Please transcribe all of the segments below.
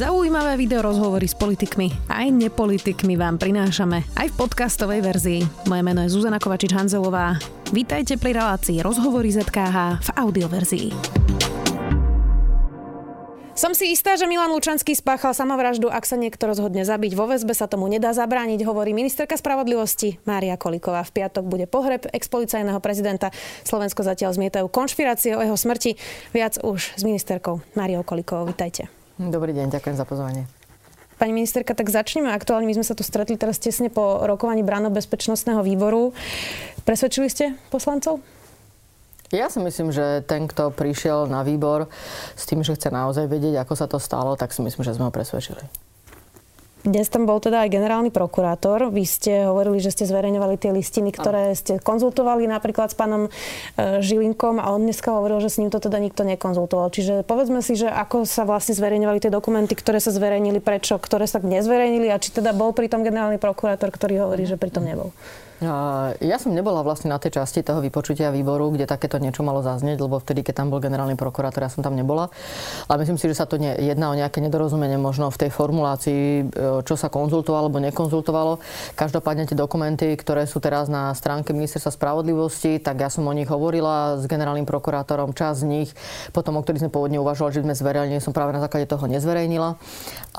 Zaujímavé video rozhovory s politikmi aj nepolitikmi vám prinášame aj v podcastovej verzii. Moje meno je Zuzana Kovačič-Hanzelová. Vítajte pri relácii Rozhovory ZKH v audioverzii. Som si istá, že Milan Lučanský spáchal samovraždu, ak sa niekto rozhodne zabiť. Vo väzbe sa tomu nedá zabrániť, hovorí ministerka spravodlivosti Mária Kolíková. V piatok bude pohreb expolicajného prezidenta. Slovensko zatiaľ zmietajú konšpirácie o jeho smrti. Viac už s ministerkou Máriou Kolíkovou. Vítajte. Dobrý deň, ďakujem za pozvanie. Pani ministerka, tak začneme aktuálne. My sme sa tu stretli teraz tesne po rokovaní bráno bezpečnostného výboru. Presvedčili ste poslancov? Ja si myslím, že ten, kto prišiel na výbor s tým, že chce naozaj vedieť, ako sa to stalo, tak si myslím, že sme ho presvedčili. Dnes tam bol teda aj generálny prokurátor. Vy ste hovorili, že ste zverejňovali tie listiny, ktoré ste konzultovali napríklad s pánom e, Žilinkom a on dneska hovoril, že s ním to teda nikto nekonzultoval. Čiže povedzme si, že ako sa vlastne zverejňovali tie dokumenty, ktoré sa zverejnili, prečo, ktoré sa nezverejnili a či teda bol pri tom generálny prokurátor, ktorý hovorí, že pri tom nebol. Ja som nebola vlastne na tej časti toho vypočutia výboru, kde takéto niečo malo zaznieť, lebo vtedy, keď tam bol generálny prokurátor, ja som tam nebola. Ale myslím si, že sa to nie, jedná o nejaké nedorozumenie možno v tej formulácii, e, čo sa konzultovalo alebo nekonzultovalo. Každopádne tie dokumenty, ktoré sú teraz na stránke Ministerstva spravodlivosti, tak ja som o nich hovorila s generálnym prokurátorom, čas z nich, potom o ktorých sme pôvodne uvažovali, že sme zverejnili, som práve na základe toho nezverejnila.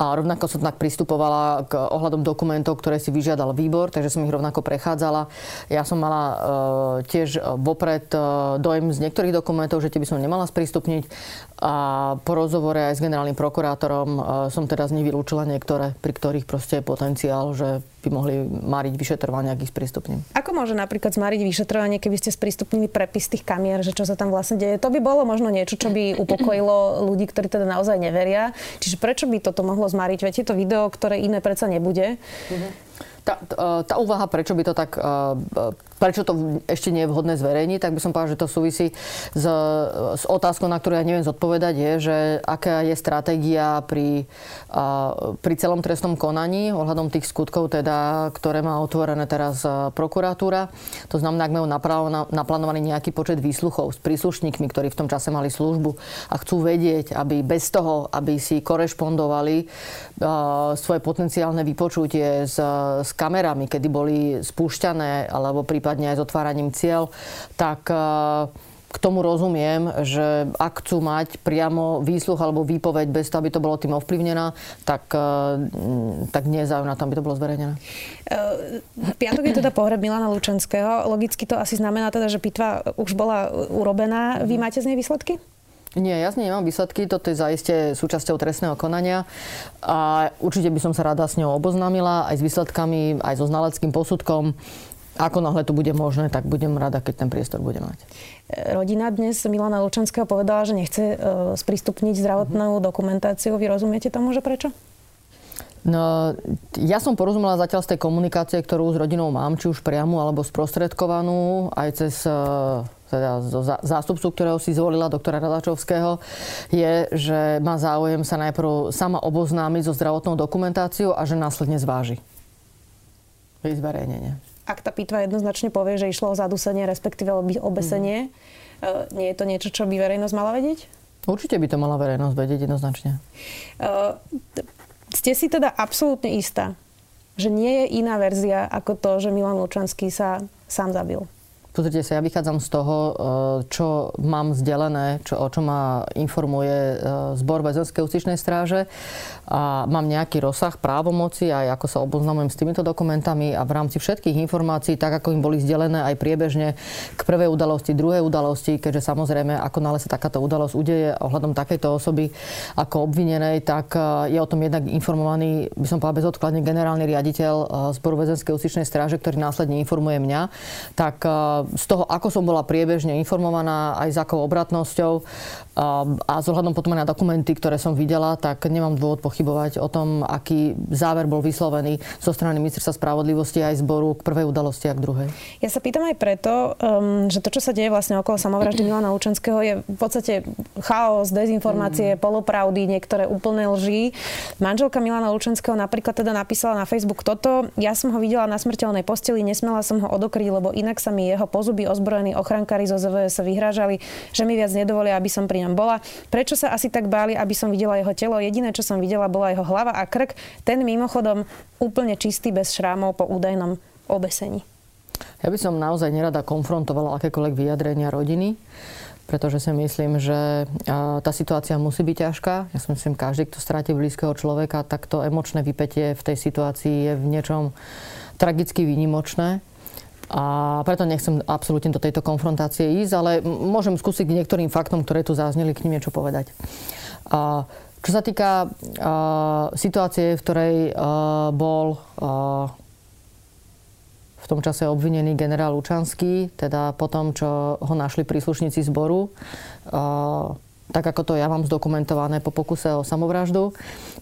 A rovnako som tak pristupovala k ohľadom dokumentov, ktoré si vyžiadal výbor, takže som ich rovnako prechádzala povedala. Ja som mala uh, tiež vopred uh, dojem z niektorých dokumentov, že tie by som nemala sprístupniť. A po rozhovore aj s generálnym prokurátorom uh, som teda z nich vylúčila niektoré, pri ktorých proste je potenciál, že by mohli mariť vyšetrovanie, ak ich sprístupním. Ako môže napríklad zmariť vyšetrovanie, keby ste sprístupnili prepis tých kamier, že čo sa tam vlastne deje? To by bolo možno niečo, čo by upokojilo ľudí, ktorí teda naozaj neveria. Čiže prečo by toto mohlo zmariť? Veď je to video, ktoré iné predsa nebude. Mm-hmm. Tá, tá úvaha, prečo by to tak prečo to ešte nie je vhodné zverejniť, tak by som povedal, že to súvisí s, s otázkou, na ktorú ja neviem zodpovedať, je, že aká je stratégia pri, pri celom trestnom konaní ohľadom tých skutkov, teda, ktoré má otvorené teraz prokuratúra. To znamená, ak majú naplánovaný nejaký počet výsluchov s príslušníkmi, ktorí v tom čase mali službu a chcú vedieť, aby bez toho, aby si korešpondovali svoje potenciálne vypočutie s, s kamerami, kedy boli spúšťané alebo prípadne prípadne aj s otváraním cieľ, tak e, k tomu rozumiem, že ak chcú mať priamo výsluch alebo výpoveď bez toho, aby to bolo tým ovplyvnená, tak, e, tak nie je na tom, aby to bolo zverejnené. E, v piatok je teda pohreb Milana Lučenského. Logicky to asi znamená teda, že pitva už bola urobená. Vy máte z nej výsledky? Nie, ja z nej nemám výsledky, toto je zaiste súčasťou trestného konania a určite by som sa rada s ňou oboznámila aj s výsledkami, aj so znaleckým posudkom. Ako náhle to bude možné, tak budem rada, keď ten priestor bude mať. Rodina dnes Milana Lučanského povedala, že nechce uh, sprístupniť zdravotnú mm-hmm. dokumentáciu. Vy rozumiete tomu, že prečo? No, ja som porozumela zatiaľ z tej komunikácie, ktorú s rodinou mám, či už priamu alebo sprostredkovanú, aj cez uh, teda zástupcu, ktorého si zvolila doktora Radačovského, je, že má záujem sa najprv sama oboznámiť so zdravotnou dokumentáciou a že následne zváži jej zverejnenie ak tá pitva jednoznačne povie, že išlo o zadusenie, respektíve obesenie, mm. nie je to niečo, čo by verejnosť mala vedieť? Určite by to mala verejnosť vedieť jednoznačne. Uh, ste si teda absolútne istá, že nie je iná verzia ako to, že Milan Lučanský sa sám zabil? Pozrite sa, ja vychádzam z toho, e, čo mám zdelené, čo, o čo ma informuje e, zbor väzenskej ústičnej stráže a mám nejaký rozsah právomoci aj ako sa oboznamujem s týmito dokumentami a v rámci všetkých informácií, tak ako im boli zdelené aj priebežne k prvej udalosti, druhej udalosti, keďže samozrejme, ako nále sa takáto udalosť udeje ohľadom takejto osoby ako obvinenej, tak e, je o tom jednak informovaný, by som povedal bezodkladne, generálny riaditeľ zboru väzenskej ústičnej stráže, ktorý následne informuje mňa. Tak z toho, ako som bola priebežne informovaná, aj s akou obratnosťou a, a zohľadom potom na dokumenty, ktoré som videla, tak nemám dôvod pochybovať o tom, aký záver bol vyslovený zo strany ministerstva spravodlivosti aj zboru k prvej udalosti a k druhej. Ja sa pýtam aj preto, um, že to, čo sa deje vlastne okolo samovraždy Milana Lučenského, je v podstate chaos, dezinformácie, mm. polopravdy, niektoré úplné lži. Manželka Milana Lučenského napríklad teda napísala na Facebook toto. Ja som ho videla na smrteľnej posteli, nesmela som ho odokryť, lebo inak sa mi jeho pozuby, ozbrojení ochrankári zo ZVS vyhrážali, že mi viac nedovolia, aby som pri ňom bola. Prečo sa asi tak báli, aby som videla jeho telo? Jediné, čo som videla, bola jeho hlava a krk. Ten mimochodom úplne čistý, bez šrámov po údajnom obesení. Ja by som naozaj nerada konfrontovala akékoľvek vyjadrenia rodiny pretože si myslím, že tá situácia musí byť ťažká. Ja si myslím, každý, kto stráti blízkeho človeka, tak to emočné vypetie v tej situácii je v niečom tragicky výnimočné. A preto nechcem absolútne do tejto konfrontácie ísť, ale môžem skúsiť k niektorým faktom, ktoré tu zazneli, k nim niečo povedať. A čo sa týka uh, situácie, v ktorej uh, bol uh, v tom čase obvinený generál Lučanský, teda po tom, čo ho našli príslušníci zboru, tak ako to ja mám zdokumentované po pokuse o samovraždu,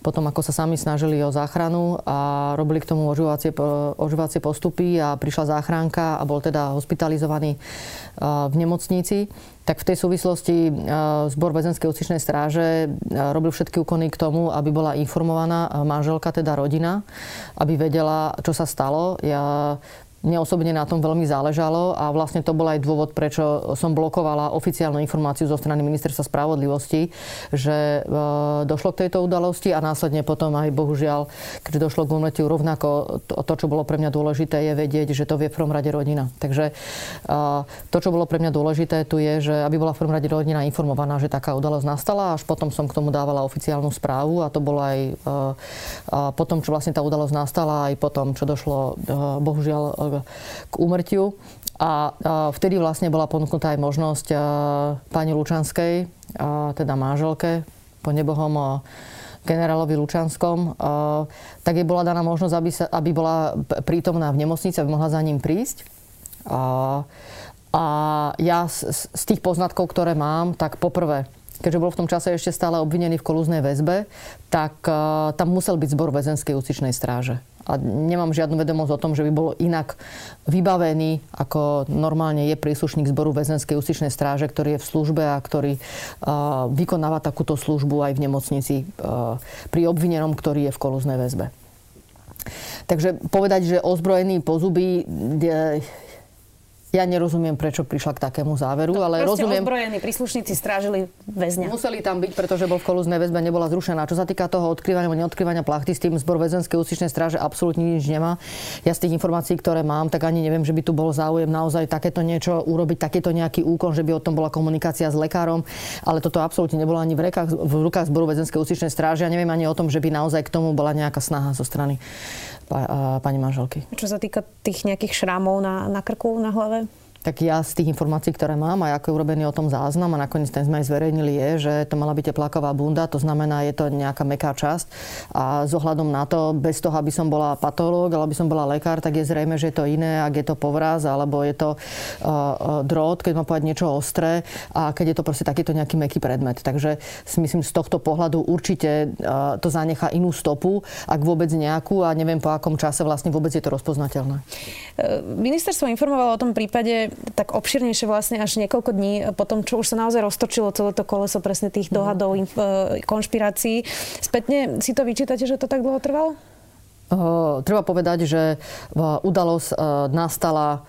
potom ako sa sami snažili o záchranu a robili k tomu ožívacie, ožívacie postupy a prišla záchranka a bol teda hospitalizovaný v nemocnici, tak v tej súvislosti zbor väzenskej úcičnej stráže robil všetky úkony k tomu, aby bola informovaná manželka, teda rodina, aby vedela, čo sa stalo. Ja mne osobne na tom veľmi záležalo a vlastne to bol aj dôvod, prečo som blokovala oficiálnu informáciu zo strany Ministerstva spravodlivosti, že e, došlo k tejto udalosti a následne potom aj bohužiaľ, keďže došlo k umletiu rovnako, to, to, čo bolo pre mňa dôležité, je vedieť, že to vie v prvom rade rodina. Takže e, to, čo bolo pre mňa dôležité, tu je, že aby bola v prvom rade rodina informovaná, že taká udalosť nastala, až potom som k tomu dávala oficiálnu správu a to bolo aj e, potom, čo vlastne tá udalosť nastala, aj potom, čo došlo bohužiaľ k úmrtiu. A vtedy vlastne bola ponúknutá aj možnosť pani Lučanskej, teda manželke, po nebohom generálovi Lučanskom, tak jej bola daná možnosť, aby, sa, aby bola prítomná v nemocnici, aby mohla za ním prísť. A ja z, z tých poznatkov, ktoré mám, tak poprvé, keďže bol v tom čase ešte stále obvinený v kolúznej väzbe, tak tam musel byť zbor väzenskej úcičnej stráže a nemám žiadnu vedomosť o tom, že by bol inak vybavený, ako normálne je príslušník zboru väzenskej ústičnej stráže, ktorý je v službe a ktorý uh, vykonáva takúto službu aj v nemocnici uh, pri obvinenom, ktorý je v kolúznej väzbe. Takže povedať, že ozbrojený pozuby ja nerozumiem, prečo prišla k takému záveru, to ale rozumiem... ozbrojení príslušníci strážili väzňa. Museli tam byť, pretože bol v kolúznej väzbe, nebola zrušená. Čo sa týka toho odkrývania alebo neodkrývania plachty, s tým zbor väzenskej ústičnej stráže absolútne nič nemá. Ja z tých informácií, ktoré mám, tak ani neviem, že by tu bol záujem naozaj takéto niečo urobiť, takéto nejaký úkon, že by o tom bola komunikácia s lekárom, ale toto absolútne nebolo ani v, rekách, v rukách zboru väzenskej ústičnej stráže. Ja neviem ani o tom, že by naozaj k tomu bola nejaká snaha zo strany pani manželky. Čo sa týka tých nejakých šrámov na, na krku, na hlave? Tak ja z tých informácií, ktoré mám a ako je urobený o tom záznam a nakoniec ten sme aj zverejnili je, že to mala byť tepláková bunda, to znamená, je to nejaká meká časť a s ohľadom na to, bez toho, aby som bola patológ, alebo aby som bola lekár, tak je zrejme, že je to iné, ak je to povraz, alebo je to uh, drôt, keď má povedať niečo ostré a keď je to proste takýto nejaký meký predmet. Takže si myslím, z tohto pohľadu určite uh, to zanecha inú stopu, ak vôbec nejakú a neviem po akom čase vlastne vôbec je to rozpoznateľné. Ministerstvo informovalo o tom prípade tak obširnejšie vlastne až niekoľko dní po tom, čo už sa naozaj roztočilo celé to koleso presne tých dohadov, mm. konšpirácií. Spätne si to vyčítate, že to tak dlho trvalo? Treba povedať, že udalosť nastala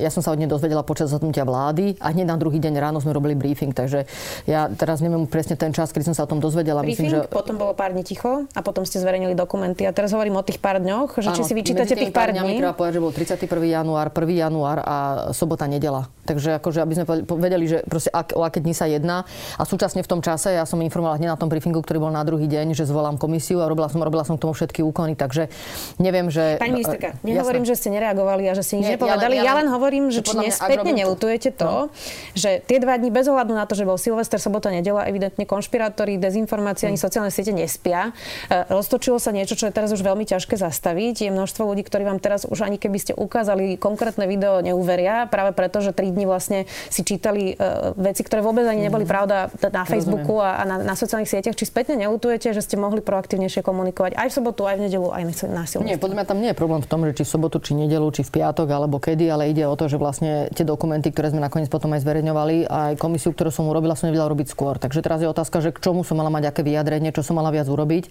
ja som sa od nej dozvedela počas zasadnutia vlády a hneď na druhý deň ráno sme robili briefing, takže ja teraz neviem presne ten čas, kedy som sa o tom dozvedela. Briefing, Myslím, že... potom bolo pár dní ticho a potom ste zverejnili dokumenty. A teraz hovorím o tých pár dňoch, že Áno, či si vyčítate tých pár dní. Treba povedať, že bol 31. január, 1. január a sobota, nedela. Takže akože, aby sme vedeli, že proste ak, o aké dni sa jedná. A súčasne v tom čase ja som informovala hneď na tom briefingu, ktorý bol na druhý deň, že zvolám komisiu a robila som, robila som k tomu všetky úkony. Takže neviem, že... Pani ministerka, nehovorím, Jasné. že ste nereagovali a že ste nič nepovedali. Ja, ja, ja len hovorím, že či nespätne nelutujete to, no. že tie dva dní bez ohľadu na to, že bol Silvester, sobota, nedela, evidentne konšpirátori, dezinformácie ani hm. sociálne siete nespia. E, roztočilo sa niečo, čo je teraz už veľmi ťažké zastaviť. Je množstvo ľudí, ktorí vám teraz už ani keby ste ukázali konkrétne video, neuveria, práve preto, že tri dní vlastne si čítali uh, veci, ktoré vôbec ani neboli hm. pravda na Facebooku a, a na, na sociálnych sieťach. Či spätne nelutujete, že ste mohli proaktívnejšie komunikovať aj v sobotu, aj v nedelu, aj násilné. Nie, podľa mňa tam nie je problém v tom, že či v sobotu, či nedelu, či v piatok, alebo kedy, ale ide o to, že vlastne tie dokumenty, ktoré sme nakoniec potom aj zverejňovali, aj komisiu, ktorú som urobila, som nevedela robiť skôr. Takže teraz je otázka, že k čomu som mala mať aké vyjadrenie, čo som mala viac urobiť.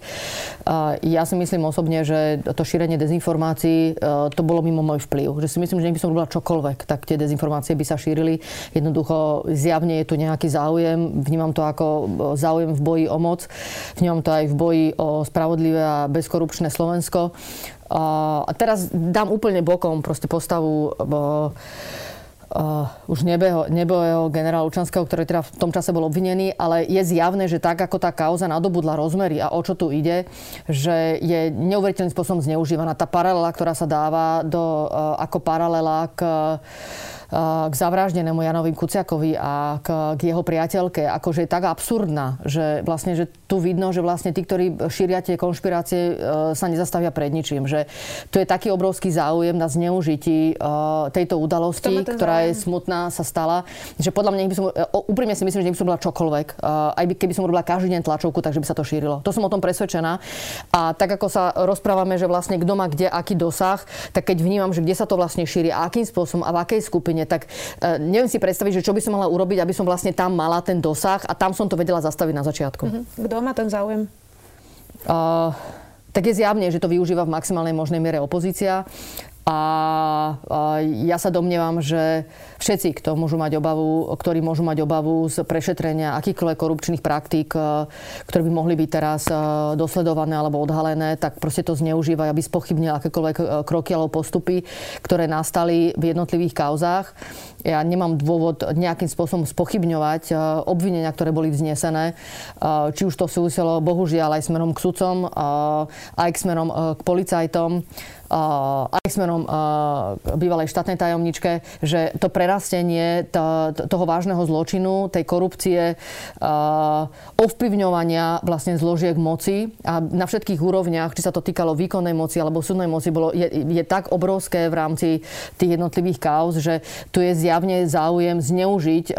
Ja si myslím osobne, že to šírenie dezinformácií, e, to bolo mimo môj vplyv. Že si myslím, že by som robila čokoľvek, tak tie dezinformácie by sa šírili. Jednoducho zjavne je tu nejaký záujem. Vnímam to ako e, záujem v boji o moc. Vnímam to aj v boji o spravodlivé a bezkorupčné Slovensko. A teraz dám úplne bokom proste postavu uh, už nebeho, nebojeho generála Lučanského, ktorý teda v tom čase bol obvinený, ale je zjavné, že tak ako tá kauza nadobudla rozmery a o čo tu ide, že je neuveriteľným spôsobom zneužívaná. Tá paralela, ktorá sa dáva do, uh, ako paralela k uh, k zavraždenému Janovi Kuciakovi a k, k jeho priateľke, akože je tak absurdná, že vlastne, že tu vidno, že vlastne tí, ktorí šíria tie konšpirácie, e, sa nezastavia pred ničím. Že tu je taký obrovský záujem na zneužití e, tejto udalosti, ktorá je smutná, sa stala, že podľa mňa by som, úprimne si myslím, že by som bola čokoľvek. Aj by, keby som robila každý deň tlačovku, takže by sa to šírilo. To som o tom presvedčená. A tak ako sa rozprávame, že vlastne kto má kde aký dosah, tak keď vnímam, že kde sa to vlastne šíri, akým spôsobom a v akej skupine, podobne, tak uh, neviem si predstaviť, že čo by som mala urobiť, aby som vlastne tam mala ten dosah a tam som to vedela zastaviť na začiatku. Uh-huh. Kto má ten záujem? Uh, tak je zjavne, že to využíva v maximálnej možnej miere opozícia. A, ja sa domnievam, že všetci, kto môžu mať obavu, ktorí môžu mať obavu z prešetrenia akýchkoľvek korupčných praktík, e, ktoré by mohli byť teraz e, dosledované alebo odhalené, tak proste to zneužívajú, aby spochybnili akékoľvek e, kroky alebo postupy, ktoré nastali v jednotlivých kauzách. Ja nemám dôvod nejakým spôsobom spochybňovať obvinenia, ktoré boli vznesené. Či už to súviselo bohužiaľ aj smerom k sudcom, aj k smerom k policajtom aj smerom k bývalej štátnej tajomničke, že to prerastenie toho vážneho zločinu, tej korupcie, ovplyvňovania vlastne zložiek moci a na všetkých úrovniach, či sa to týkalo výkonnej moci alebo súdnej moci, bolo, je, je tak obrovské v rámci tých jednotlivých kauz, že tu je zjavne záujem zneužiť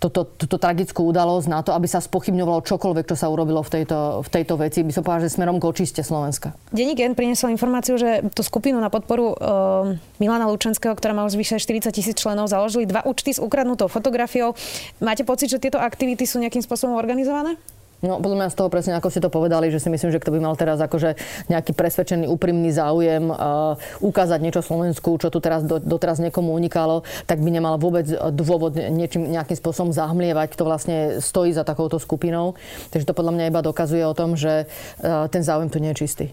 toto, túto tragickú udalosť na to, aby sa spochybňovalo čokoľvek, čo sa urobilo v tejto, v tejto veci. By som povedala, že smerom k očiste Slovenska. Denník N priniesol informáciu, že tú skupinu na podporu uh, Milana Lučenského, ktorá má už vyše 40 tisíc členov, založili dva účty s ukradnutou fotografiou. Máte pocit, že tieto aktivity sú nejakým spôsobom organizované? No, podľa mňa z toho presne, ako ste to povedali, že si myslím, že kto by mal teraz akože nejaký presvedčený, úprimný záujem uh, ukázať niečo Slovensku, čo tu teraz do, doteraz niekomu unikalo, tak by nemal vôbec dôvod niečím, nejakým spôsobom zahmlievať, kto vlastne stojí za takouto skupinou. Takže to podľa mňa iba dokazuje o tom, že uh, ten záujem tu nie je čistý.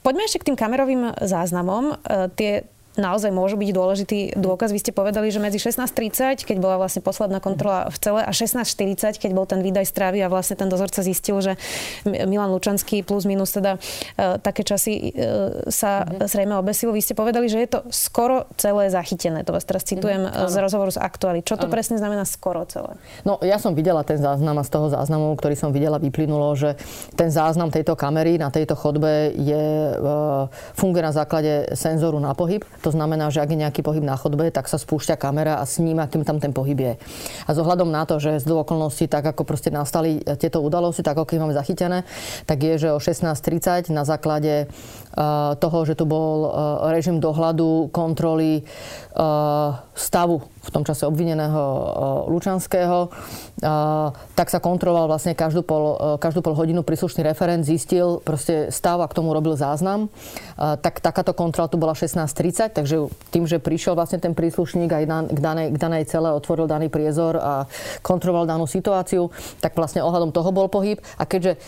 Poďme ešte k tým kamerovým záznamom. Uh, tie naozaj môžu byť dôležitý dôkaz. Vy ste povedali, že medzi 16.30, keď bola vlastne posledná kontrola v celé, a 16.40, keď bol ten výdaj strávy a vlastne ten dozorca zistil, že Milan Lučanský plus minus teda e, také časy e, sa mm-hmm. zrejme obesil. Vy ste povedali, že je to skoro celé zachytené. To vás teraz citujem mm-hmm. z rozhovoru z Aktuály. Čo to ano. presne znamená skoro celé? No ja som videla ten záznam a z toho záznamu, ktorý som videla, vyplynulo, že ten záznam tejto kamery na tejto chodbe je, e, funguje na základe senzoru na pohyb to znamená, že ak je nejaký pohyb na chodbe, tak sa spúšťa kamera a sníma, akým tam ten pohyb je. A zohľadom na to, že z okolností, tak ako proste nastali tieto udalosti, tak ako ich máme zachytené, tak je, že o 16.30 na základe toho, že tu bol uh, režim dohľadu, kontroly uh, stavu v tom čase obvineného Lučanského, tak sa kontroloval vlastne každú pol, každú pol hodinu príslušný referent, zistil proste stav a k tomu robil záznam. Tak takáto kontrola tu bola 16.30, takže tým, že prišiel vlastne ten príslušník aj k danej, k danej cele, otvoril daný priezor a kontroloval danú situáciu, tak vlastne ohľadom toho bol pohyb. A keďže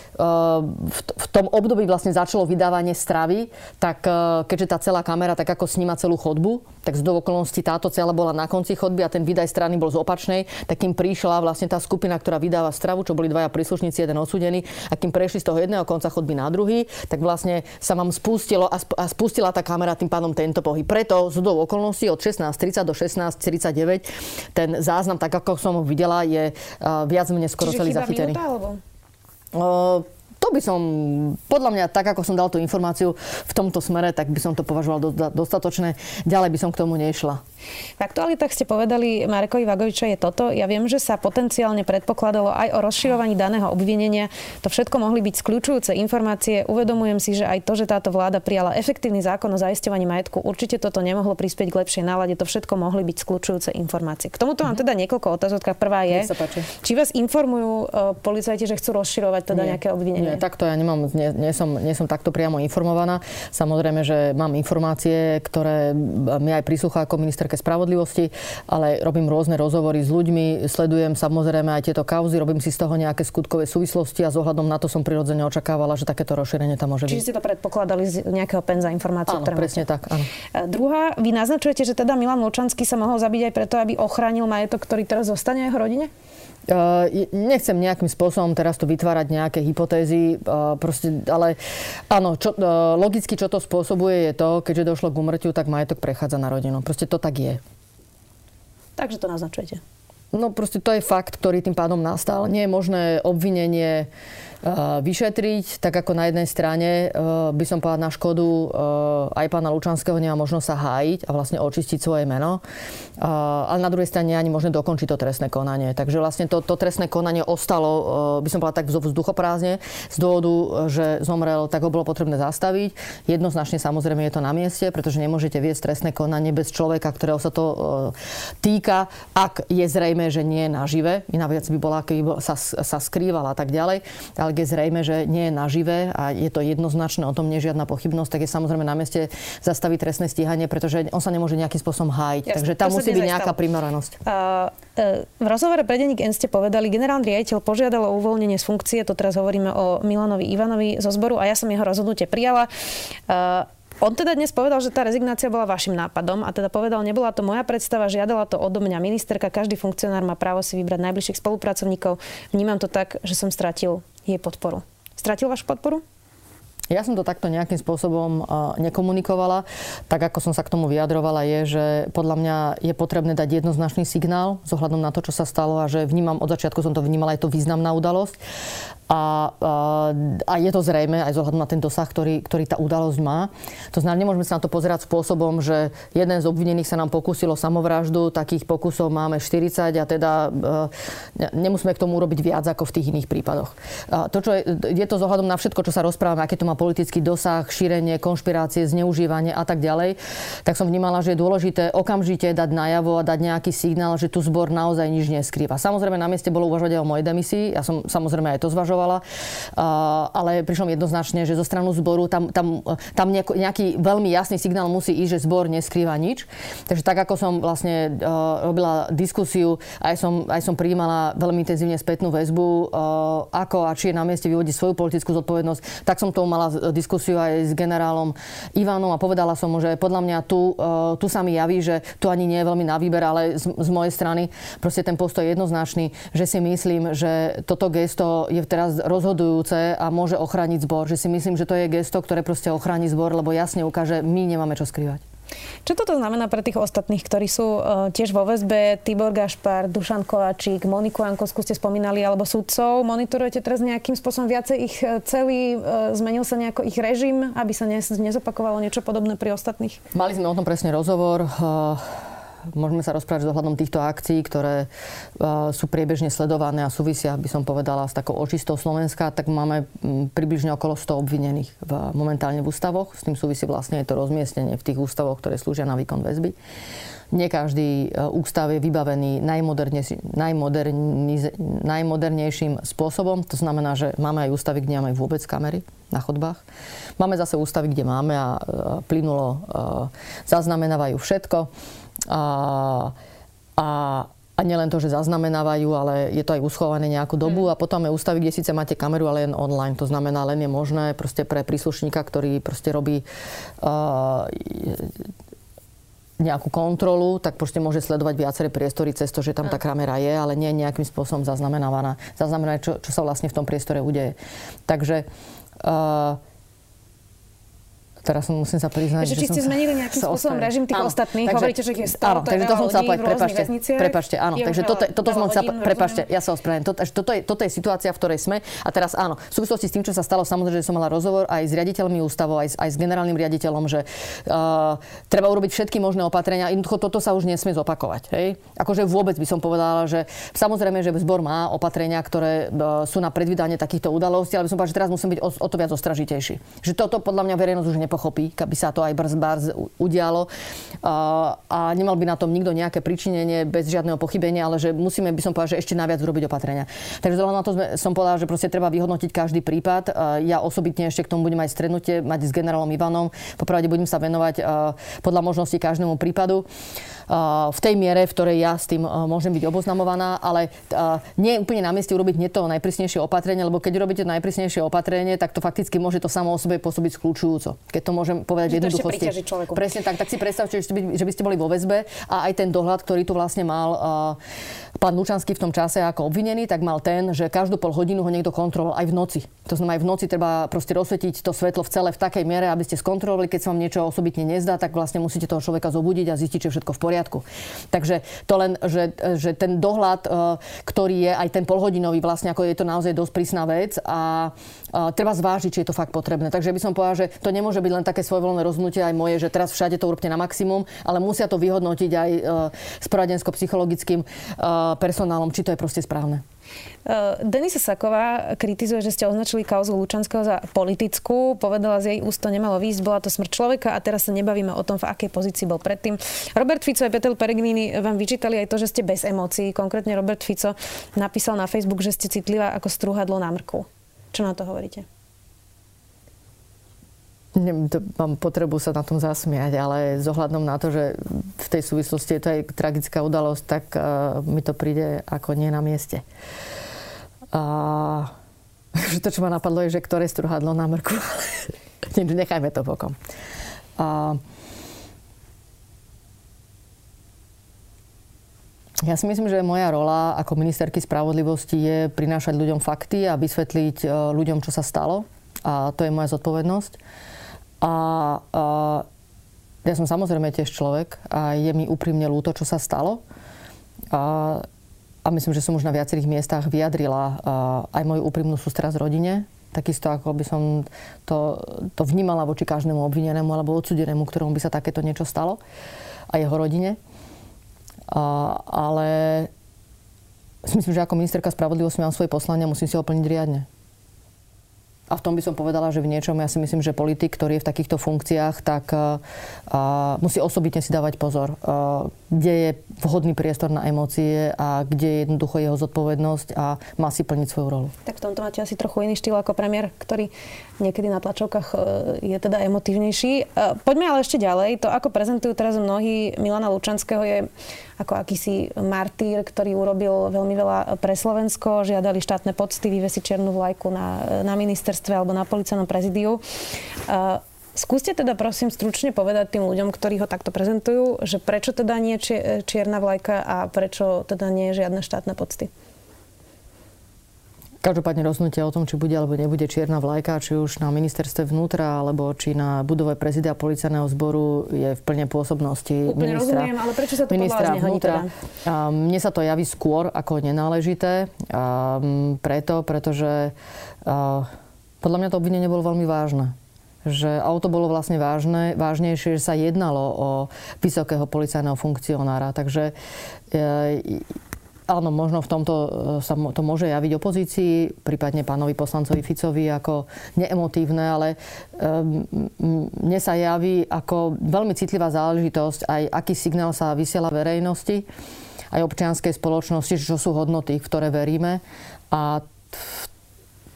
v tom období vlastne začalo vydávanie stravy, tak keďže tá celá kamera tak ako sníma celú chodbu, tak z okolností táto cela bola na konci chodby a ten výdaj strany bol z opačnej, tak kým prišla vlastne tá skupina, ktorá vydáva stravu, čo boli dvaja príslušníci, jeden odsudený, a kým prešli z toho jedného konca chodby na druhý, tak vlastne sa vám spustilo a spustila tá kamera tým pádom tento pohyb. Preto z okolností od 16.30 do 16.49 ten záznam, tak ako som ho videla, je viac menej skoro Čiže celý zachytený. Minúta, alebo? Uh, to by som, podľa mňa, tak ako som dal tú informáciu v tomto smere, tak by som to považoval do, dostatočné. Ďalej by som k tomu nešla. V aktualitách ste povedali Marekovi Vagoviča je toto. Ja viem, že sa potenciálne predpokladalo aj o rozširovaní daného obvinenia. To všetko mohli byť skľúčujúce informácie. Uvedomujem si, že aj to, že táto vláda prijala efektívny zákon o zaisťovaní majetku, určite toto nemohlo prispieť k lepšej nálade. To všetko mohli byť skľúčujúce informácie. K tomuto mám mhm. teda niekoľko otázok. Prvá je, či vás informujú uh, policajti, že chcú rozširovať teda nie, nejaké obvinenie? Nie, takto ja nemám, nie, nie, som, nie som takto priamo informovaná. Samozrejme, že mám informácie, ktoré mi aj prislúcha ako ministerke spravodlivosti, ale robím rôzne rozhovory s ľuďmi, sledujem samozrejme aj tieto kauzy, robím si z toho nejaké skutkové súvislosti a z ohľadom na to som prirodzene očakávala, že takéto rozšírenie tam môže byť. Čiže ste to predpokladali z nejakého penza informácií, áno, presne máte. tak, áno. A druhá, vy naznačujete, že teda Milan Lučanský sa mohol zabiť aj preto, aby ochránil majetok, ktorý teraz zostane jeho rodine? Uh, nechcem nejakým spôsobom teraz tu vytvárať nejaké hypotézy, uh, proste, ale áno, čo, uh, logicky čo to spôsobuje je to, keďže došlo k umrtiu, tak majetok prechádza na rodinu. Proste to tak je. Takže to naznačujete. No proste to je fakt, ktorý tým pádom nastal. Nie je možné obvinenie vyšetriť, tak ako na jednej strane by som povedal na škodu aj pána Lučanského nemá možnosť sa hájiť a vlastne očistiť svoje meno. Ale na druhej strane ani možné dokončiť to trestné konanie. Takže vlastne to, to trestné konanie ostalo, by som povedal tak vzduchoprázdne, z dôvodu, že zomrel, tak ho bolo potrebné zastaviť. Jednoznačne samozrejme je to na mieste, pretože nemôžete viesť trestné konanie bez človeka, ktorého sa to týka, ak je zrejme, že nie je nažive. Iná vec by bola, keby sa, sa skrývala a tak ďalej ale je zrejme, že nie je naživé a je to jednoznačné, o tom nie je žiadna pochybnosť, tak je samozrejme na mieste zastaviť trestné stíhanie, pretože on sa nemôže nejakým spôsobom hájiť. Jasne, Takže tam musí byť nejaká primeranosť. Uh, v rozhovore pre denník N ste povedali, generálny riaditeľ požiadal o uvoľnenie z funkcie, to teraz hovoríme o Milanovi Ivanovi zo zboru a ja som jeho rozhodnutie prijala. Uh, on teda dnes povedal, že tá rezignácia bola vašim nápadom a teda povedal, nebola to moja predstava, žiadala to odo mňa ministerka, každý funkcionár má právo si vybrať najbližších spolupracovníkov. Vnímam to tak, že som stratil jej podporu. Stratil vašu podporu? Ja som to takto nejakým spôsobom nekomunikovala. Tak ako som sa k tomu vyjadrovala, je, že podľa mňa je potrebné dať jednoznačný signál s na to, čo sa stalo a že vnímam, od začiatku som to vnímala, je to významná udalosť. A, a, a je to zrejme aj zohľadom na ten dosah, ktorý, ktorý tá udalosť má. To znamená, nemôžeme sa na to pozerať spôsobom, že jeden z obvinených sa nám pokúsilo samovraždu, takých pokusov máme 40 a teda e, nemusíme k tomu urobiť viac ako v tých iných prípadoch. A to, čo je, je to zohľadom na všetko, čo sa rozprávame, aké to má politický dosah, šírenie, konšpirácie, zneužívanie a tak ďalej, tak som vnímala, že je dôležité okamžite dať najavo a dať nejaký signál, že tu zbor naozaj nič neskrýva. Samozrejme, na mieste bolo uvažovať aj o mojej demisii. Ja som samozrejme aj to zvažovala považovala, ale prišlo jednoznačne, že zo stranu zboru tam, tam, tam nejaký veľmi jasný signál musí ísť, že zbor neskrýva nič. Takže tak, ako som vlastne robila diskusiu, aj som, aj som prijímala veľmi intenzívne spätnú väzbu, ako a či je na mieste vyvodiť svoju politickú zodpovednosť, tak som to mala diskusiu aj s generálom Ivanom a povedala som mu, že podľa mňa tu, tu sa mi javí, že tu ani nie je veľmi na výber, ale z, z mojej strany proste ten postoj je jednoznačný, že si myslím, že toto gesto je teraz teraz rozhodujúce a môže ochrániť zbor. Že si myslím, že to je gesto, ktoré proste ochráni zbor, lebo jasne ukáže, my nemáme čo skrývať. Čo toto znamená pre tých ostatných, ktorí sú uh, tiež vo väzbe? Tibor Gašpar, Dušan Kovačík, Moniku Jankovskú ste spomínali, alebo sudcov. Monitorujete teraz nejakým spôsobom viacej ich e, celý? Uh, zmenil sa nejako ich režim, aby sa ne, nezopakovalo niečo podobné pri ostatných? Mali sme o tom presne rozhovor. Uh môžeme sa rozprávať ohľadom týchto akcií, ktoré sú priebežne sledované a súvisia, by som povedala, s takou očistou Slovenska, tak máme približne okolo 100 obvinených v, momentálne v ústavoch. S tým súvisí vlastne to rozmiestnenie v tých ústavoch, ktoré slúžia na výkon väzby. Nie každý e, ústav je vybavený najmodernejším spôsobom. To znamená, že máme aj ústavy, kde máme vôbec kamery na chodbách. Máme zase ústavy, kde máme a e, plynulo e, zaznamenávajú všetko. A, a, a nielen to, že zaznamenávajú, ale je to aj uschované nejakú dobu. Mm. A potom je ústavy, kde síce máte kameru, ale len online. To znamená, len je možné proste pre príslušníka, ktorý proste robí uh, nejakú kontrolu, tak proste môže sledovať viaceré priestory cez to, že tam tá kamera je, ale nie je nejakým spôsobom zaznamenávaná. Zaznamená, čo, čo sa vlastne v tom priestore udeje. Takže uh, teraz musím sa priznať, že, či ste zmenili nejakým spôsobom režim tých áno, ostatných, takže, hovoríte, že je 100, áno, takže to som chcela povedať, prepašte, prepašte, áno, takže toto, toto som chcela, prepašte, ja sa ospravedlňujem, toto, toto, je, toto je situácia, v ktorej sme. A teraz áno, v súvislosti s tým, čo sa stalo, samozrejme, že som mala rozhovor aj s riaditeľmi ústavov, aj, aj s generálnym riaditeľom, že uh, treba urobiť všetky možné opatrenia, jednoducho toto sa už nesmie zopakovať, hej? Akože vôbec by som povedala, že samozrejme, že zbor má opatrenia, ktoré uh, sú na predvídanie takýchto udalostí, ale by som povedala, že teraz musím byť o, o to viac ostražitejší. Že toto podľa mňa verejnosť už nepochopí, keby sa to aj brz barz udialo. A, nemal by na tom nikto nejaké pričinenie bez žiadneho pochybenia, ale že musíme, by som povedal, že ešte naviac urobiť opatrenia. Takže na to som povedal, že proste treba vyhodnotiť každý prípad. Ja osobitne ešte k tomu budem aj strednutie mať s generálom Ivanom. Popravde budem sa venovať podľa možností každému prípadu v tej miere, v ktorej ja s tým môžem byť oboznamovaná, ale nie je úplne na mieste urobiť nie to najprísnejšie opatrenie, lebo keď robíte najprísnejšie opatrenie, tak to fakticky môže to samo o sebe pôsobiť skľúčujúco. Keď to môžem povedať v jednoduchosti. Presne tak, tak si predstavte, že, by, že by ste boli vo väzbe a aj ten dohľad, ktorý tu vlastne mal uh, pán Lučanský v tom čase ako obvinený, tak mal ten, že každú pol hodinu ho niekto kontroloval aj v noci. To znamená, aj v noci treba proste rozsvietiť to svetlo v celé v takej miere, aby ste skontrolovali, keď sa vám niečo osobitne nezdá, tak vlastne musíte toho človeka zobudiť a zistiť, že všetko v poriadku. Takže to len, že, že ten dohľad, uh, ktorý je aj ten polhodinový, vlastne ako je to naozaj dosť prísna vec a treba zvážiť, či je to fakt potrebné. Takže by som povedal, že to nemôže byť len také svojvoľné rozhodnutie aj moje, že teraz všade to urobte na maximum, ale musia to vyhodnotiť aj uh, s poradensko-psychologickým uh, personálom, či to je proste správne. Uh, Denisa Saková kritizuje, že ste označili kauzu Lučanského za politickú. Povedala, z jej úst to nemalo výjsť, bola to smrť človeka a teraz sa nebavíme o tom, v akej pozícii bol predtým. Robert Fico a Peter Peregrini vám vyčítali aj to, že ste bez emócií. Konkrétne Robert Fico napísal na Facebook, že ste citlivá ako strúhadlo na mrku. Čo na to hovoríte? Mám potrebu sa na tom zasmiať, ale s ohľadom na to, že v tej súvislosti je to aj tragická udalosť, tak uh, mi to príde ako nie na mieste. A že to, čo ma napadlo, je, že ktoré struhadlo na mrku. Nechajme to bokom. A, Ja si myslím, že moja rola ako ministerky spravodlivosti je prinášať ľuďom fakty a vysvetliť e, ľuďom, čo sa stalo. A to je moja zodpovednosť. A, a ja som samozrejme tiež človek a je mi úprimne ľúto, čo sa stalo. A a myslím, že som už na viacerých miestach vyjadrila aj moju úprimnú sústrasť rodine, takisto ako by som to, to vnímala voči každému obvinenému alebo odsudenému, ktorému by sa takéto niečo stalo a jeho rodine. A, ale myslím, že ako ministerka spravodlivosti mám svoje poslanie a musím si ho plniť riadne. A v tom by som povedala, že v niečom ja si myslím, že politik, ktorý je v takýchto funkciách, tak uh, musí osobitne si dávať pozor, uh, kde je vhodný priestor na emócie a kde je jednoducho jeho zodpovednosť a má si plniť svoju rolu. Tak v tomto máte asi trochu iný štýl ako premiér, ktorý niekedy na tlačovkách je teda emotívnejší. Poďme ale ešte ďalej. To, ako prezentujú teraz mnohí Milana Lučanského, je ako akýsi martýr, ktorý urobil veľmi veľa pre Slovensko. Žiadali štátne pocty, vyvesiť černú vlajku na, na ministerstve alebo na policajnom prezidiu. Skúste teda prosím stručne povedať tým ľuďom, ktorí ho takto prezentujú, že prečo teda nie čierna vlajka a prečo teda nie je žiadne štátne pocty. Každopádne rozhodnutie o tom, či bude alebo nebude čierna vlajka, či už na ministerstve vnútra, alebo či na budove prezida policajného zboru je v plne pôsobnosti Úplne ministra, rozumiem, ale prečo sa to ministra vnútra. Teda? Mne sa to javí skôr ako nenáležité. Preto, pretože podľa mňa to obvinenie bolo veľmi vážne že auto bolo vlastne vážne, vážnejšie, že sa jednalo o vysokého policajného funkcionára. Takže e, Áno, možno v tomto e, sa to môže javiť opozícii, prípadne pánovi poslancovi Ficovi ako neemotívne, ale mne sa javí ako veľmi citlivá záležitosť aj aký signál sa vysiela verejnosti aj občianskej spoločnosti, čo sú hodnoty, v ktoré veríme. A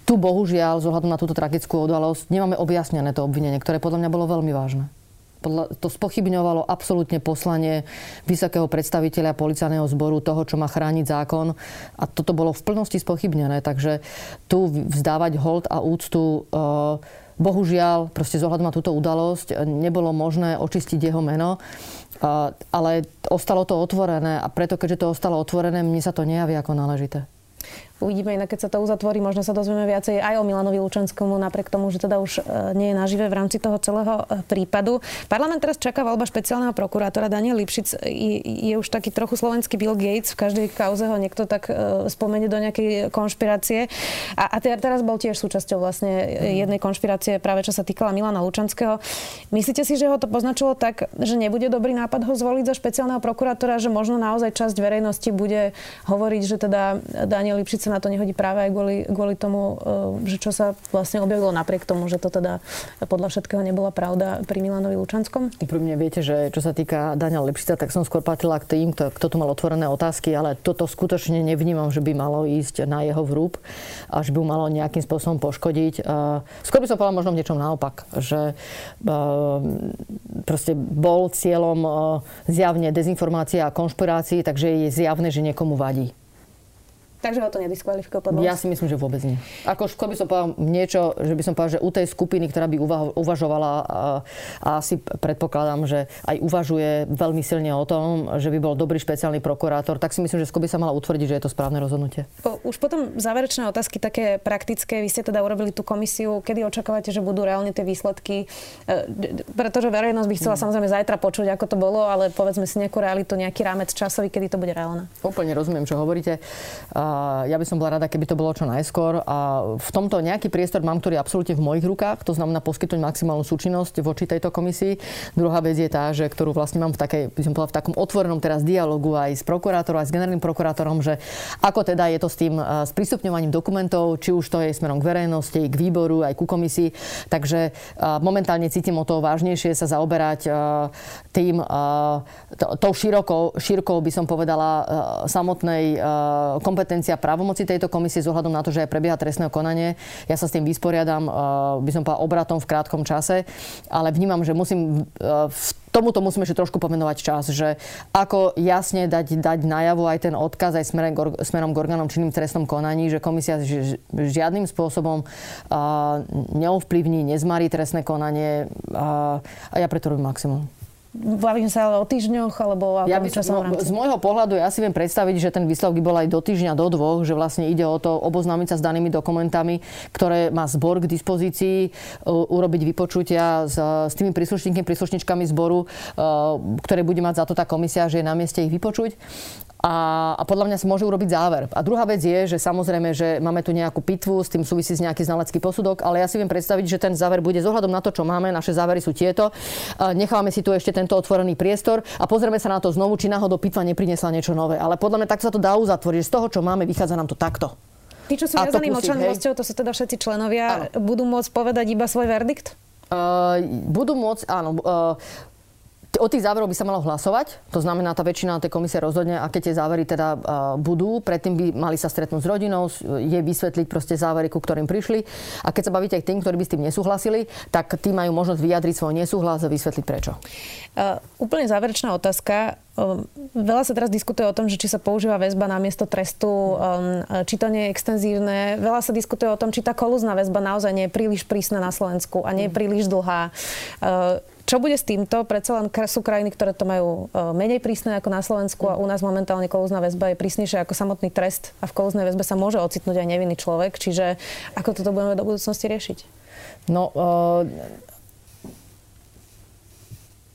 tu bohužiaľ, z na túto tragickú udalosť, nemáme objasnené to obvinenie, ktoré podľa mňa bolo veľmi vážne to spochybňovalo absolútne poslanie vysokého predstaviteľa policajného zboru toho, čo má chrániť zákon. A toto bolo v plnosti spochybnené. Takže tu vzdávať hold a úctu e, bohužiaľ, proste z ohľadom na túto udalosť, nebolo možné očistiť jeho meno. E, ale ostalo to otvorené a preto, keďže to ostalo otvorené, mne sa to nejaví ako náležité. Uvidíme inak, keď sa to uzatvorí, možno sa dozvieme viacej aj o Milanovi Lučenskému, napriek tomu, že teda už e, nie je nažive v rámci toho celého e, prípadu. Parlament teraz čaká voľba špeciálneho prokurátora. Daniel Lipšic je, je už taký trochu slovenský Bill Gates. V každej kauze ho niekto tak e, spomenie do nejakej konšpirácie. A, a teraz bol tiež súčasťou vlastne jednej konšpirácie práve čo sa týkala Milana Lučanského. Myslíte si, že ho to poznačilo tak, že nebude dobrý nápad ho zvoliť za špeciálneho prokurátora, že možno naozaj časť verejnosti bude hovoriť, že teda Daniel Lipšic na to nehodí práve aj kvôli, kvôli tomu, e, že čo sa vlastne objavilo napriek tomu, že to teda podľa všetkého nebola pravda pri Milanovi Lučanskom? Úprimne viete, že čo sa týka Daniela Lipšica, tak som skôr patrila k tým, kto, kto tu mal otvorené otázky, ale toto skutočne nevnímam, že by malo ísť na jeho vrúb a že by malo nejakým spôsobom poškodiť. E, skôr by som povedala možno v niečom naopak, že e, proste bol cieľom zjavne dezinformácia a konšpirácií, takže je zjavné, že niekomu vadí. Takže ho to nediskvalifikoval podľa Ja si myslím, že vôbec nie. Ako skôr by som povedal niečo, že by som povedal, že u tej skupiny, ktorá by uvažovala a, a asi predpokladám, že aj uvažuje veľmi silne o tom, že by bol dobrý špeciálny prokurátor, tak si myslím, že skôr by sa mala utvrdiť, že je to správne rozhodnutie. Už potom záverečné otázky také praktické. Vy ste teda urobili tú komisiu. Kedy očakávate, že budú reálne tie výsledky? E, pretože verejnosť by chcela mm. samozrejme zajtra počuť, ako to bolo, ale povedzme si nejakú realitu, nejaký rámec časový, kedy to bude reálne. Úplne rozumiem, čo hovoríte ja by som bola rada, keby to bolo čo najskôr. A v tomto nejaký priestor mám, ktorý je absolútne v mojich rukách, to znamená poskytnúť maximálnu súčinnosť voči tejto komisii. Druhá vec je tá, že ktorú vlastne mám v, takej, by som v takom otvorenom teraz dialogu aj s prokurátorom, aj s generálnym prokurátorom, že ako teda je to s tým sprístupňovaním dokumentov, či už to je smerom k verejnosti, k výboru, aj ku komisii. Takže momentálne cítim o to vážnejšie sa zaoberať tým, tou širokou, by som povedala, samotnej kompetencia právomoci tejto komisie ohľadom na to, že aj prebieha trestné konanie. Ja sa s tým vysporiadam, by som povedal, obratom v krátkom čase, ale vnímam, že musím v tomuto musíme ešte trošku pomenovať čas, že ako jasne dať, dať najavo aj ten odkaz aj smerom, smerom k orgánom činným trestnom konaní, že komisia žiadnym spôsobom uh, neovplyvní, nezmarí trestné konanie uh, a ja preto robím maximum. Bavím sa ale o týždňoch, alebo ja by, časom no, Z môjho pohľadu ja si viem predstaviť, že ten výsledok by bol aj do týždňa, do dvoch, že vlastne ide o to oboznámiť sa s danými dokumentami, ktoré má zbor k dispozícii, urobiť vypočutia s, s tými príslušníkmi, príslušničkami zboru, ktoré bude mať za to tá komisia, že je na mieste ich vypočuť a, a podľa mňa sa môže urobiť záver. A druhá vec je, že samozrejme, že máme tu nejakú pitvu, s tým súvisí s nejaký znalecký posudok, ale ja si viem predstaviť, že ten záver bude zohľadom na to, čo máme. Naše závery sú tieto. Nechávame si tu ešte tento otvorený priestor a pozrieme sa na to znovu, či náhodou pitva neprinesla niečo nové. Ale podľa mňa tak sa to dá uzatvoriť. Z toho, čo máme, vychádza nám to takto. Tí, čo sú viazaní mlčanlivosťou, to sú teda všetci členovia, ano. budú môcť povedať iba svoj verdikt? Uh, budú môcť, áno. Uh, O tých záverov by sa malo hlasovať, to znamená, tá väčšina tej komisie rozhodne, aké tie závery teda budú. Predtým by mali sa stretnúť s rodinou, je vysvetliť proste závery, ku ktorým prišli. A keď sa bavíte aj tým, ktorí by s tým nesúhlasili, tak tí majú možnosť vyjadriť svoj nesúhlas a vysvetliť prečo. Uh, úplne záverečná otázka. Veľa sa teraz diskutuje o tom, že či sa používa väzba na miesto trestu, um, či to nie je extenzívne. Veľa sa diskutuje o tom, či tá kolúzna väzba naozaj nie je príliš prísna na Slovensku a nie je príliš dlhá. Čo bude s týmto? Predsa len sú krajiny, ktoré to majú e, menej prísne ako na Slovensku a u nás momentálne kolúzna väzba je prísnejšia ako samotný trest a v kolúznej väzbe sa môže ocitnúť aj nevinný človek. Čiže ako toto budeme do budúcnosti riešiť? No, uh,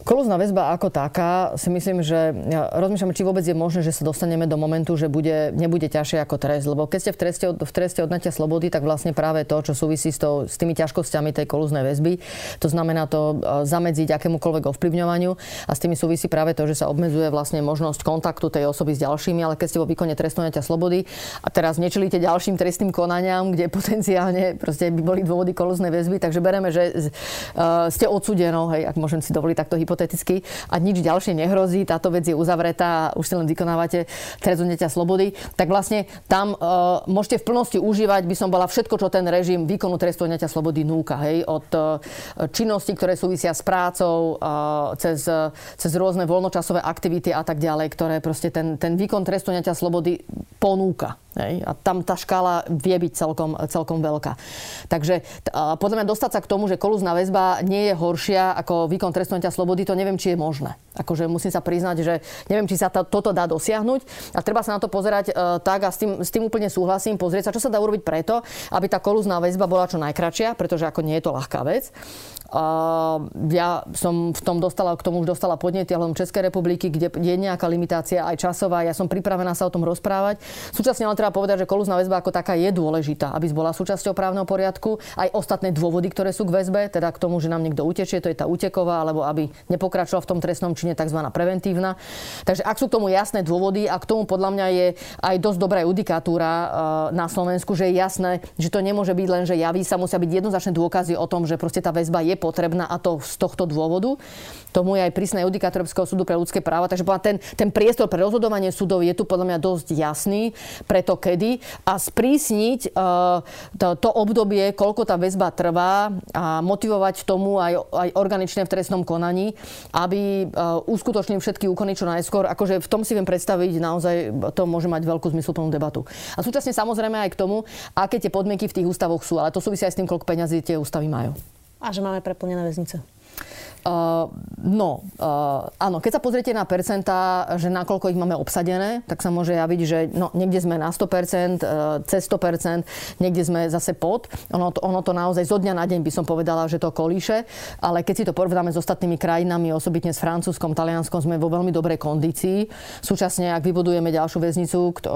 Kolúzna väzba ako taká, si myslím, že ja rozmýšľam, či vôbec je možné, že sa dostaneme do momentu, že bude, nebude ťažšie ako trest. Lebo keď ste v treste, v treste odnatia slobody, tak vlastne práve to, čo súvisí s, to, s tými ťažkosťami tej kolúznej väzby, to znamená to e, zamedziť akémukoľvek ovplyvňovaniu a s tými súvisí práve to, že sa obmedzuje vlastne možnosť kontaktu tej osoby s ďalšími, ale keď ste vo výkone trestu odnatia slobody a teraz nečelíte ďalším trestným konaniam, kde potenciálne proste by boli dôvody kolúznej väzby, takže bereme, že uh, ste odsudenou, hej, ak môžem si dovoliť takto hypoteticky a nič ďalšie nehrozí, táto vec je uzavretá a už si len vykonávate trest odňatia slobody, tak vlastne tam uh, môžete v plnosti užívať, by som bola všetko, čo ten režim výkonu trestu slobody núka. Hej, od uh, činností, ktoré súvisia s prácou, uh, cez, uh, cez rôzne voľnočasové aktivity a tak ďalej, ktoré proste ten, ten výkon trestu slobody ponúka. Hej? A tam tá škála vie byť celkom, celkom veľká. Takže podľa mňa dostať sa k tomu, že kolúzna väzba nie je horšia ako výkon trestu slobody, to neviem, či je možné. Akože musím sa priznať, že neviem, či sa to, toto dá dosiahnuť a treba sa na to pozerať uh, tak a s tým, s tým úplne súhlasím, pozrieť sa, čo sa dá urobiť preto, aby tá kolúzna väzba bola čo najkračšia, pretože ako nie je to ľahká vec. Ja som v tom dostala, k tomu už dostala podnety hľadom Českej republiky, kde je nejaká limitácia aj časová. Ja som pripravená sa o tom rozprávať. Súčasne ale treba povedať, že kolúzna väzba ako taká je dôležitá, aby bola súčasťou právneho poriadku. Aj ostatné dôvody, ktoré sú k väzbe, teda k tomu, že nám niekto utečie, to je tá uteková, alebo aby nepokračoval v tom trestnom čine tzv. preventívna. Takže ak sú k tomu jasné dôvody a k tomu podľa mňa je aj dosť dobrá judikatúra uh, na Slovensku, že je jasné, že to nemôže byť len, že javí sa, musia byť jednoznačné dôkazy o tom, že proste tá väzba je potrebná a to z tohto dôvodu. Tomu je aj prísne judikát súdu pre ľudské práva. Takže ten, ten priestor pre rozhodovanie súdov je tu podľa mňa dosť jasný pre to kedy a sprísniť uh, to, to obdobie, koľko tá väzba trvá a motivovať tomu aj, aj organične v trestnom konaní, aby uh, uskutočnili všetky úkony čo najskôr. Akože v tom si viem predstaviť, naozaj to môže mať veľkú zmysluplnú debatu. A súčasne samozrejme aj k tomu, aké tie podmienky v tých ústavoch sú, ale to súvisí aj s tým, koľko peňazí tie ústavy majú. A že máme preplnené väznice. Uh, no, uh, áno, keď sa pozriete na percentá, že nakoľko ich máme obsadené, tak sa môže javiť, že no, niekde sme na 100%, uh, cez 100%, niekde sme zase pod. Ono to, ono to naozaj zo dňa na deň by som povedala, že to kolíše, ale keď si to porovnáme s ostatnými krajinami, osobitne s Francúzskom, Talianskom, sme vo veľmi dobrej kondícii. Súčasne, ak vybudujeme ďalšiu väznicu, kto,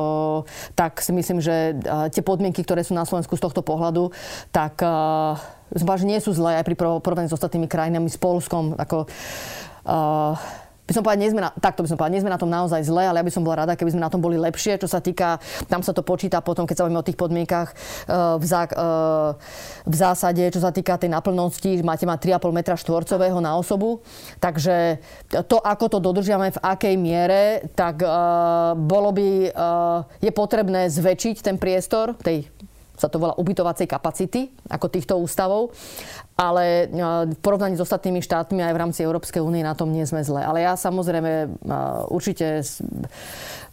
tak si myslím, že uh, tie podmienky, ktoré sú na Slovensku z tohto pohľadu, tak uh, že nie sú zlé aj pri porovnaní s ostatnými krajinami, s Polskom. Ako, uh, by som povedala, nie sme na, takto by som povedala, nie sme na tom naozaj zle, ale ja by som bola rada, keby sme na tom boli lepšie. Čo sa týka, tam sa to počíta potom, keď sa bavíme o tých podmienkach uh, v, zá, uh, v zásade, čo sa týka tej naplnosti, máte mať 3,5 metra štvorcového na osobu. Takže to, ako to dodržiame, v akej miere, tak bolo by, je potrebné zväčšiť ten priestor tej sa to volá ubytovacej kapacity, ako týchto ústavov. Ale e, v porovnaní s ostatnými štátmi aj v rámci Európskej únie na tom nie sme zle. Ale ja samozrejme e, určite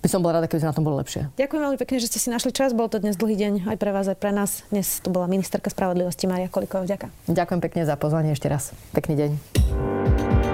by som bola rada, keby sme na tom bolo lepšie. Ďakujem veľmi pekne, že ste si našli čas. Bol to dnes dlhý deň aj pre vás, aj pre nás. Dnes tu bola ministerka spravodlivosti Maria Koliková. Ďakujem. Ďakujem pekne za pozvanie ešte raz. Pekný deň.